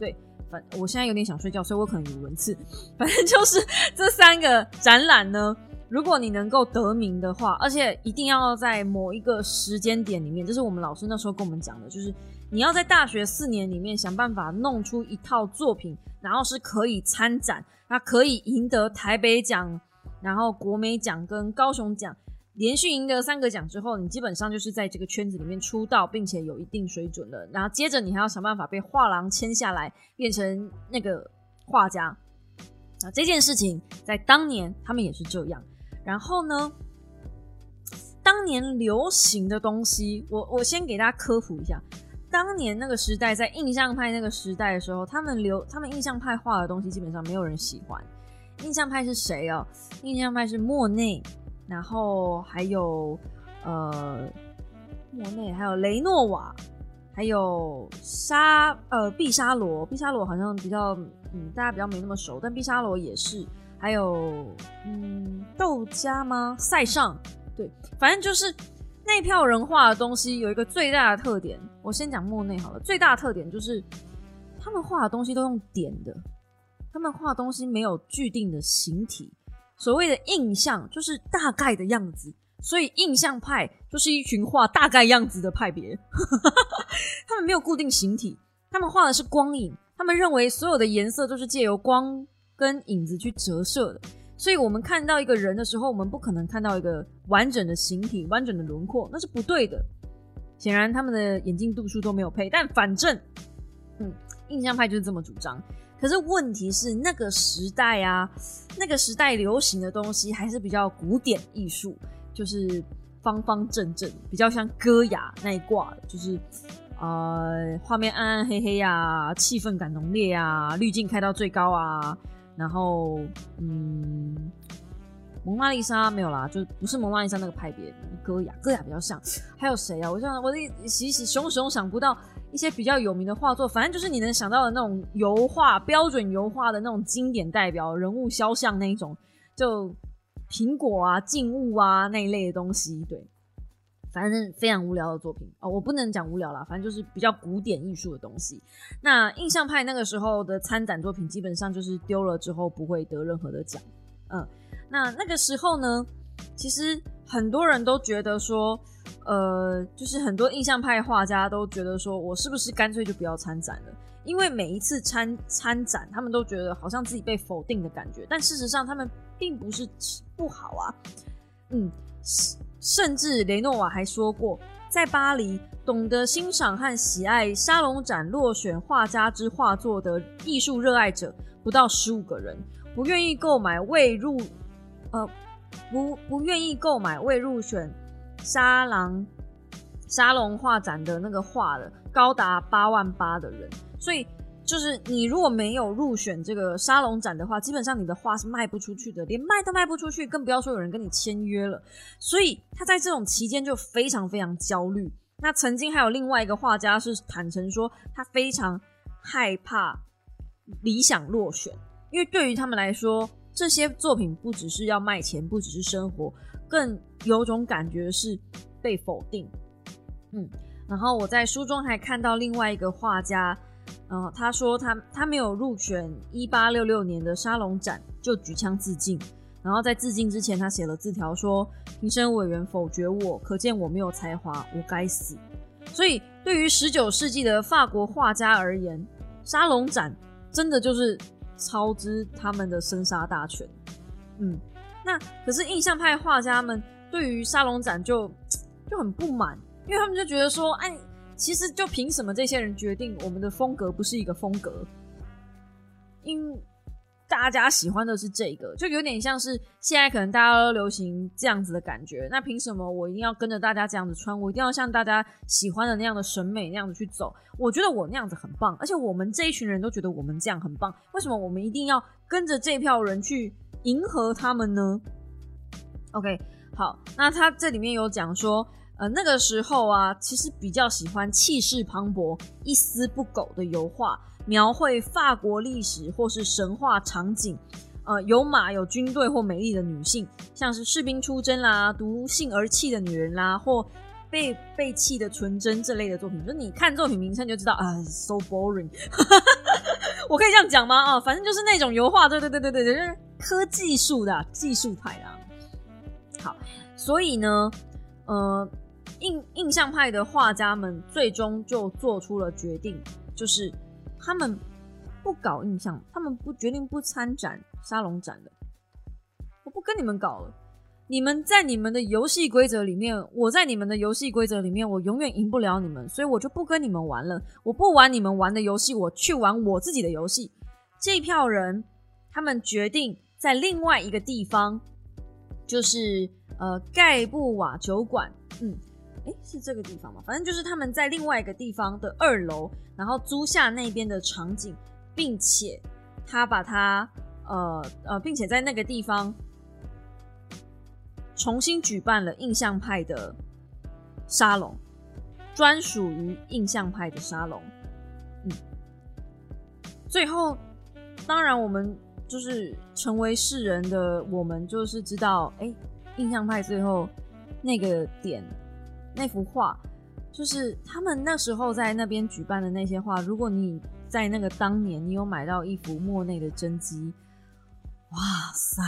对，反我现在有点想睡觉，所以我可能语文次。反正就是 <laughs> 这三个展览呢，如果你能够得名的话，而且一定要在某一个时间点里面，这是我们老师那时候跟我们讲的，就是你要在大学四年里面想办法弄出一套作品，然后是可以参展，它可以赢得台北奖，然后国美奖跟高雄奖。连续赢得三个奖之后，你基本上就是在这个圈子里面出道，并且有一定水准了。然后接着你还要想办法被画廊签下来，变成那个画家。啊，这件事情在当年他们也是这样。然后呢，当年流行的东西，我我先给大家科普一下。当年那个时代，在印象派那个时代的时候，他们流他们印象派画的东西基本上没有人喜欢。印象派是谁哦？印象派是莫内。然后还有呃莫内，还有雷诺瓦，还有沙呃毕沙罗，毕沙罗好像比较嗯大家比较没那么熟，但毕沙罗也是，还有嗯豆家吗？塞尚对，反正就是那票人画的东西有一个最大的特点，我先讲莫内好了，最大的特点就是他们画的东西都用点的，他们画东西没有具定的形体。所谓的印象就是大概的样子，所以印象派就是一群画大概样子的派别。<laughs> 他们没有固定形体，他们画的是光影。他们认为所有的颜色都是借由光跟影子去折射的。所以我们看到一个人的时候，我们不可能看到一个完整的形体、完整的轮廓，那是不对的。显然他们的眼镜度数都没有配，但反正，嗯，印象派就是这么主张。可是问题是，那个时代啊，那个时代流行的东西还是比较古典艺术，就是方方正正，比较像歌雅那一挂，就是呃，画面暗暗黑黑啊，气氛感浓烈啊，滤镜开到最高啊，然后嗯，蒙娜丽莎没有啦，就不是蒙娜丽莎那个派别，歌雅歌雅比较像。还有谁啊？我想我的其实熊熊想不到。一些比较有名的画作，反正就是你能想到的那种油画，标准油画的那种经典代表人物肖像那一种，就苹果啊、静物啊那一类的东西。对，反正非常无聊的作品哦，我不能讲无聊啦，反正就是比较古典艺术的东西。那印象派那个时候的参展作品，基本上就是丢了之后不会得任何的奖。嗯，那那个时候呢，其实很多人都觉得说。呃，就是很多印象派画家都觉得说，我是不是干脆就不要参展了？因为每一次参参展，他们都觉得好像自己被否定的感觉。但事实上，他们并不是不好啊。嗯，甚至雷诺瓦还说过，在巴黎，懂得欣赏和喜爱沙龙展落选画家之画作的艺术热爱者不到十五个人，不愿意购买未入呃不不愿意购买未入选。沙狼沙龙画展的那个画的高达八万八的人，所以就是你如果没有入选这个沙龙展的话，基本上你的画是卖不出去的，连卖都卖不出去，更不要说有人跟你签约了。所以他在这种期间就非常非常焦虑。那曾经还有另外一个画家是坦诚说，他非常害怕理想落选，因为对于他们来说，这些作品不只是要卖钱，不只是生活。更有种感觉是被否定，嗯，然后我在书中还看到另外一个画家，嗯，他说他他没有入选一八六六年的沙龙展就举枪自尽，然后在自尽之前他写了字条说评审委员否决我，可见我没有才华，我该死。所以对于十九世纪的法国画家而言，沙龙展真的就是操之他们的生杀大权，嗯。那可是印象派画家们对于沙龙展就就很不满，因为他们就觉得说，哎，其实就凭什么这些人决定我们的风格不是一个风格？因大家喜欢的是这个，就有点像是现在可能大家都流行这样子的感觉。那凭什么我一定要跟着大家这样子穿？我一定要像大家喜欢的那样的审美那样子去走？我觉得我那样子很棒，而且我们这一群人都觉得我们这样很棒。为什么我们一定要跟着这票人去迎合他们呢？OK，好，那他这里面有讲说，呃，那个时候啊，其实比较喜欢气势磅礴、一丝不苟的油画。描绘法国历史或是神话场景，呃，有马有军队或美丽的女性，像是士兵出征啦、独性而泣的女人啦，或被被弃的纯真这类的作品。就你看作品名称就知道啊，so boring。<laughs> 我可以这样讲吗？啊，反正就是那种油画，对对对对对，就是科技术的技术派的。好，所以呢，呃，印印象派的画家们最终就做出了决定，就是。他们不搞印象，他们不决定不参展沙龙展的。我不跟你们搞了，你们在你们的游戏规则里面，我在你们的游戏规则里面，我永远赢不了你们，所以我就不跟你们玩了。我不玩你们玩的游戏，我去玩我自己的游戏。这票人，他们决定在另外一个地方，就是呃盖布瓦酒馆，嗯。哎，是这个地方吗？反正就是他们在另外一个地方的二楼，然后租下那边的场景，并且他把它呃呃，并且在那个地方重新举办了印象派的沙龙，专属于印象派的沙龙。嗯，最后当然我们就是成为世人的，我们就是知道，哎，印象派最后那个点。那幅画就是他们那时候在那边举办的那些画。如果你在那个当年，你有买到一幅莫内的真迹，哇塞！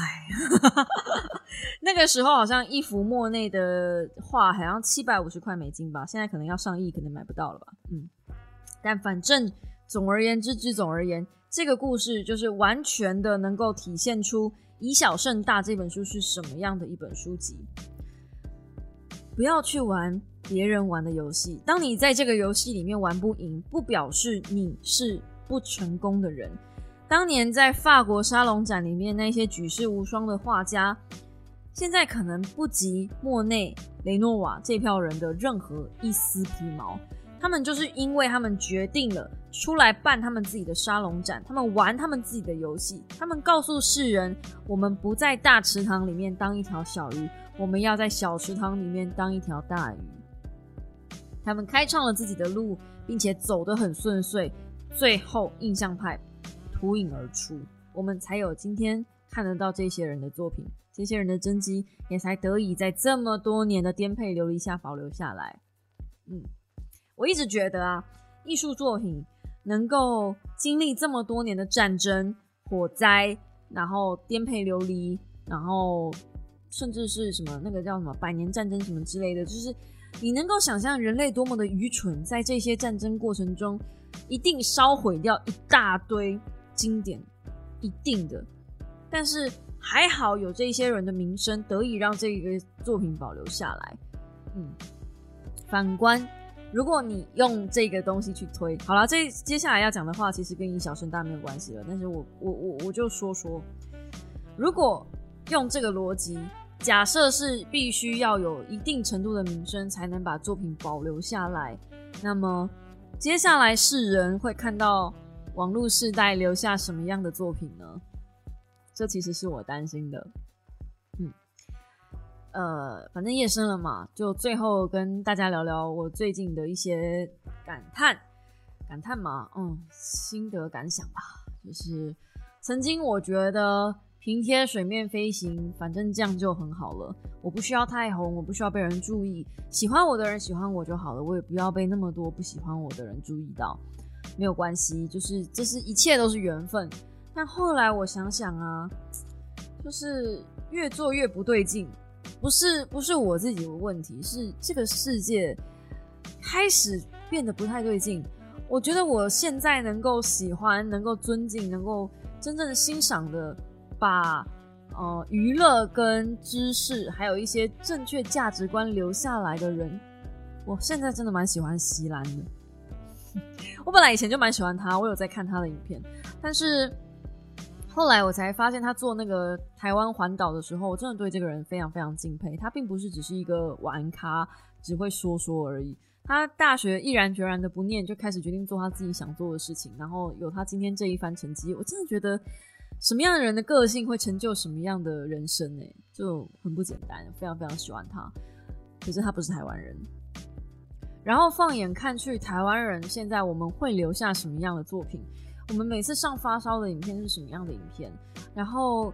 那个时候好像一幅莫内的画好像七百五十块美金吧，现在可能要上亿，可能买不到了吧。嗯，但反正总而言之之总而言之，这个故事就是完全的能够体现出《以小胜大》这本书是什么样的一本书籍。不要去玩别人玩的游戏。当你在这个游戏里面玩不赢，不表示你是不成功的人。当年在法国沙龙展里面那些举世无双的画家，现在可能不及莫内、雷诺瓦这票人的任何一丝皮毛。他们就是因为他们决定了出来办他们自己的沙龙展，他们玩他们自己的游戏，他们告诉世人：我们不在大池塘里面当一条小鱼。我们要在小池塘里面当一条大鱼。他们开创了自己的路，并且走得很顺遂，最后印象派脱颖而出，我们才有今天看得到这些人的作品，这些人的真迹也才得以在这么多年的颠沛流离下保留下来。嗯，我一直觉得啊，艺术作品能够经历这么多年的战争、火灾，然后颠沛流离，然后。甚至是什么那个叫什么百年战争什么之类的，就是你能够想象人类多么的愚蠢，在这些战争过程中，一定烧毁掉一大堆经典，一定的。但是还好有这些人的名声，得以让这个作品保留下来。嗯，反观如果你用这个东西去推，好了，这接下来要讲的话，其实跟以小声大没有关系了。但是我我我我就说说，如果用这个逻辑。假设是必须要有一定程度的名声才能把作品保留下来，那么接下来世人会看到网络世代留下什么样的作品呢？这其实是我担心的。呃，反正夜深了嘛，就最后跟大家聊聊我最近的一些感叹，感叹嘛，嗯，心得感想吧。就是曾经我觉得。平贴水面飞行，反正这样就很好了。我不需要太红，我不需要被人注意。喜欢我的人喜欢我就好了，我也不要被那么多不喜欢我的人注意到。没有关系，就是这是一切都是缘分。但后来我想想啊，就是越做越不对劲。不是不是我自己的问题，是这个世界开始变得不太对劲。我觉得我现在能够喜欢、能够尊敬、能够真正欣赏的。把呃娱乐跟知识，还有一些正确价值观留下来的人。我现在真的蛮喜欢席兰的。<laughs> 我本来以前就蛮喜欢他，我有在看他的影片，但是后来我才发现他做那个台湾环岛的时候，我真的对这个人非常非常敬佩。他并不是只是一个玩咖，只会说说而已。他大学毅然决然的不念，就开始决定做他自己想做的事情，然后有他今天这一番成绩，我真的觉得什么样的人的个性会成就什么样的人生呢？就很不简单，非常非常喜欢他。可是他不是台湾人。然后放眼看去，台湾人现在我们会留下什么样的作品？我们每次上发烧的影片是什么样的影片？然后，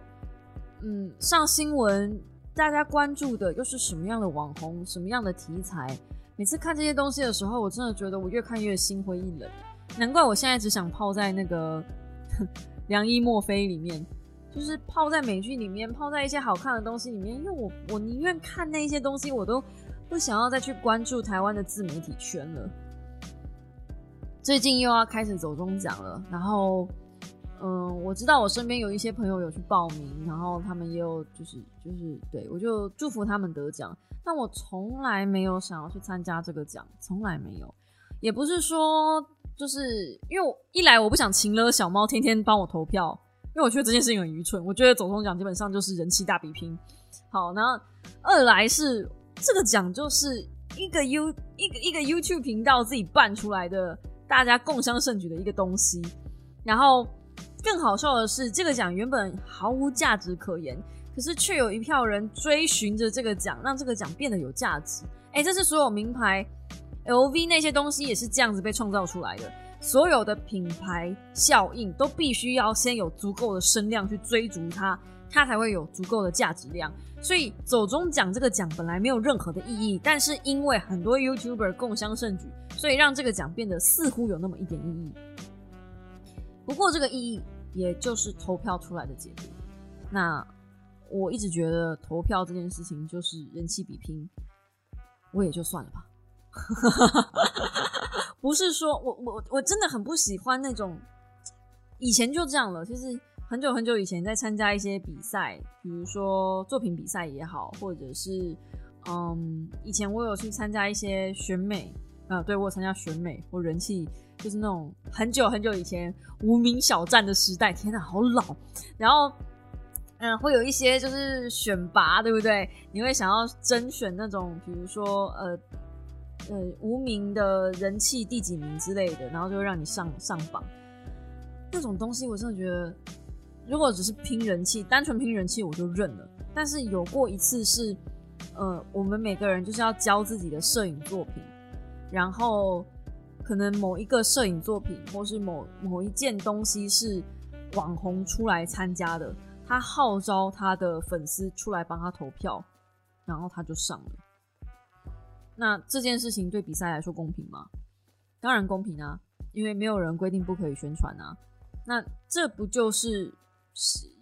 嗯，上新闻大家关注的又是什么样的网红？什么样的题材？每次看这些东西的时候，我真的觉得我越看越心灰意冷。难怪我现在只想泡在那个良医墨菲里面，就是泡在美剧里面，泡在一些好看的东西里面，因为我我宁愿看那些东西，我都。不想要再去关注台湾的自媒体圈了。最近又要开始走中奖了，然后，嗯，我知道我身边有一些朋友有去报名，然后他们也有就是就是对我就祝福他们得奖。但我从来没有想要去参加这个奖，从来没有。也不是说就是因为我一来我不想请了小猫天天帮我投票，因为我觉得这件事情很愚蠢。我觉得走中奖基本上就是人气大比拼。好，那二来是。这个奖就是一个 U 一个一个 YouTube 频道自己办出来的，大家共襄盛举的一个东西。然后更好笑的是，这个奖原本毫无价值可言，可是却有一票人追寻着这个奖，让这个奖变得有价值。哎，这是所有名牌 LV 那些东西也是这样子被创造出来的。所有的品牌效应都必须要先有足够的声量去追逐它，它才会有足够的价值量。所以走中奖这个奖本来没有任何的意义，但是因为很多 YouTuber 共襄盛举，所以让这个奖变得似乎有那么一点意义。不过这个意义也就是投票出来的结果。那我一直觉得投票这件事情就是人气比拼，我也就算了吧。<laughs> 不是说我我我真的很不喜欢那种以前就这样了，其实。很久很久以前，在参加一些比赛，比如说作品比赛也好，或者是嗯，以前我有去参加一些选美啊，对我参加选美或人气，就是那种很久很久以前无名小站的时代。天哪，好老！然后嗯，会有一些就是选拔，对不对？你会想要甄选那种，比如说呃呃无名的人气第几名之类的，然后就会让你上上榜。那种东西，我真的觉得。如果只是拼人气，单纯拼人气我就认了。但是有过一次是，呃，我们每个人就是要交自己的摄影作品，然后可能某一个摄影作品或是某某一件东西是网红出来参加的，他号召他的粉丝出来帮他投票，然后他就上了。那这件事情对比赛来说公平吗？当然公平啊，因为没有人规定不可以宣传啊。那这不就是？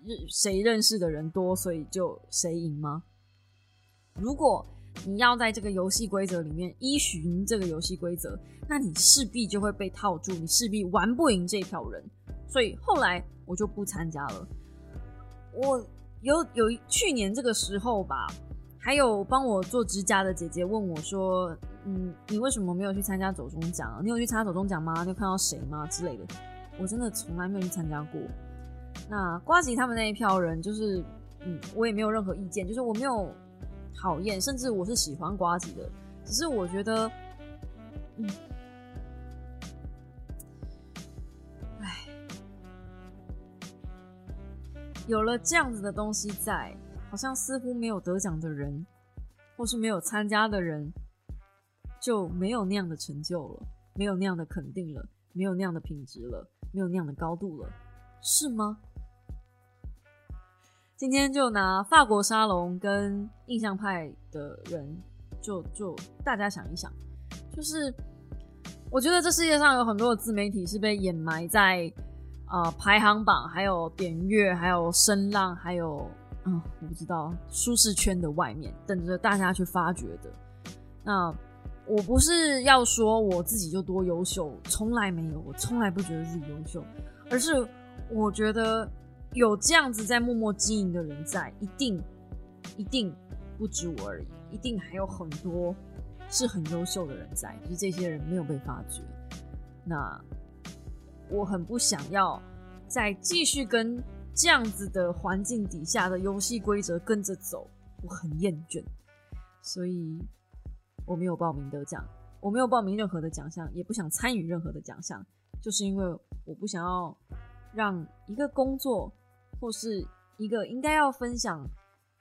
认谁认识的人多，所以就谁赢吗？如果你要在这个游戏规则里面依循这个游戏规则，那你势必就会被套住，你势必玩不赢这一票人。所以后来我就不参加了。我有有去年这个时候吧，还有帮我做指甲的姐姐问我说：“嗯，你为什么没有去参加走中奖？你有去参加走中奖吗？你有看到谁吗？之类的？”我真的从来没有去参加过。那瓜吉他们那一票人，就是嗯，我也没有任何意见，就是我没有讨厌，甚至我是喜欢瓜子的，只是我觉得，嗯，唉，有了这样子的东西在，好像似乎没有得奖的人，或是没有参加的人，就没有那样的成就了，没有那样的肯定了，没有那样的品质了，没有那样的高度了，是吗？今天就拿法国沙龙跟印象派的人，就就大家想一想，就是我觉得这世界上有很多的自媒体是被掩埋在啊排行榜、还有点阅、还有声浪、还有嗯我不知道舒适圈的外面，等着大家去发掘的。那我不是要说我自己就多优秀，从来没有，我从来不觉得自己优秀，而是我觉得。有这样子在默默经营的人在，一定一定不止我而已，一定还有很多是很优秀的人在，只是这些人没有被发掘。那我很不想要再继续跟这样子的环境底下的游戏规则跟着走，我很厌倦，所以我没有报名得奖，我没有报名任何的奖项，也不想参与任何的奖项，就是因为我不想要让一个工作或是一个应该要分享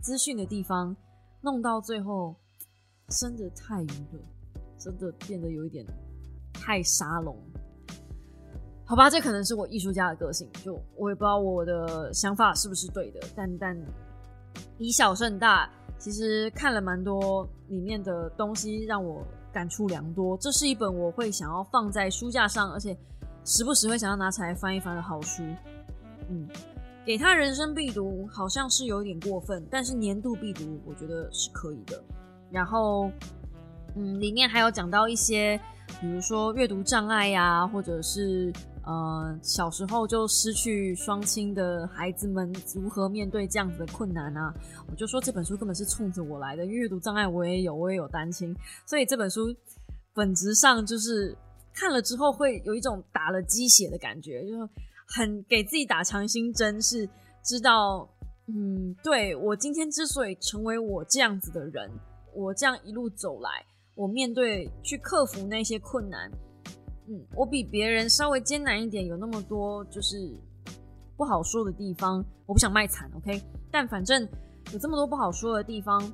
资讯的地方，弄到最后真的太娱乐，真的变得有一点太沙龙。好吧，这可能是我艺术家的个性，就我也不知道我的想法是不是对的，但但以小胜大，其实看了蛮多里面的东西，让我感触良多。这是一本我会想要放在书架上，而且时不时会想要拿起来翻一翻的好书。嗯，给他人生必读好像是有点过分，但是年度必读我觉得是可以的。然后，嗯，里面还有讲到一些，比如说阅读障碍呀，或者是。呃，小时候就失去双亲的孩子们如何面对这样子的困难啊？我就说这本书根本是冲着我来的，阅读障碍我也有，我也有单亲，所以这本书本质上就是看了之后会有一种打了鸡血的感觉，就是很给自己打强心针，是知道，嗯，对我今天之所以成为我这样子的人，我这样一路走来，我面对去克服那些困难。嗯，我比别人稍微艰难一点，有那么多就是不好说的地方，我不想卖惨，OK？但反正有这么多不好说的地方，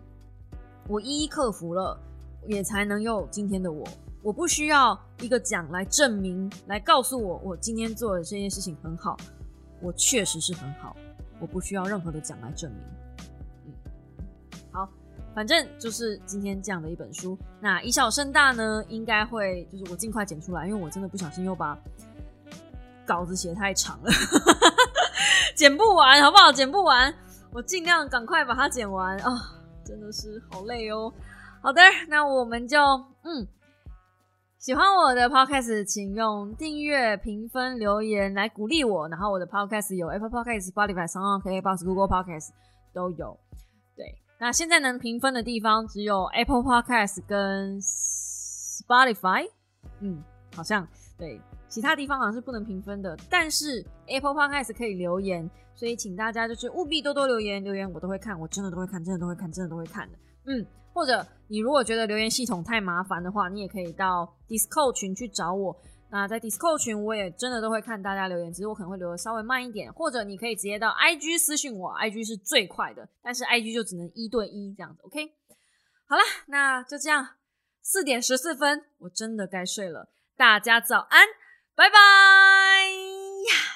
我一一克服了，也才能有今天的我。我不需要一个奖来证明，来告诉我我今天做的这件事情很好，我确实是很好，我不需要任何的奖来证明。嗯，好。反正就是今天这样的一本书。那以小胜大呢，应该会就是我尽快剪出来，因为我真的不小心又把稿子写太长了，<laughs> 剪不完，好不好？剪不完，我尽量赶快把它剪完啊！真的是好累哦。好的，那我们就嗯，喜欢我的 podcast，请用订阅、评分、留言来鼓励我。然后我的 podcast 有 Apple Podcast、Spotify、s o n k Box、Google Podcast 都有。对那现在能评分的地方只有 Apple Podcast 跟 Spotify，嗯，好像对，其他地方好像是不能评分的。但是 Apple Podcast 可以留言，所以请大家就是务必多多留言，留言我都会看，我真的都会看，真的都会看，真的都会看的。嗯，或者你如果觉得留言系统太麻烦的话，你也可以到 Discord 群去找我。那在 Discord 群，我也真的都会看大家留言，只是我可能会留的稍微慢一点，或者你可以直接到 IG 私信我，IG 是最快的，但是 IG 就只能一对一这样子，OK？好了，那就这样，四点十四分，我真的该睡了，大家早安，拜拜。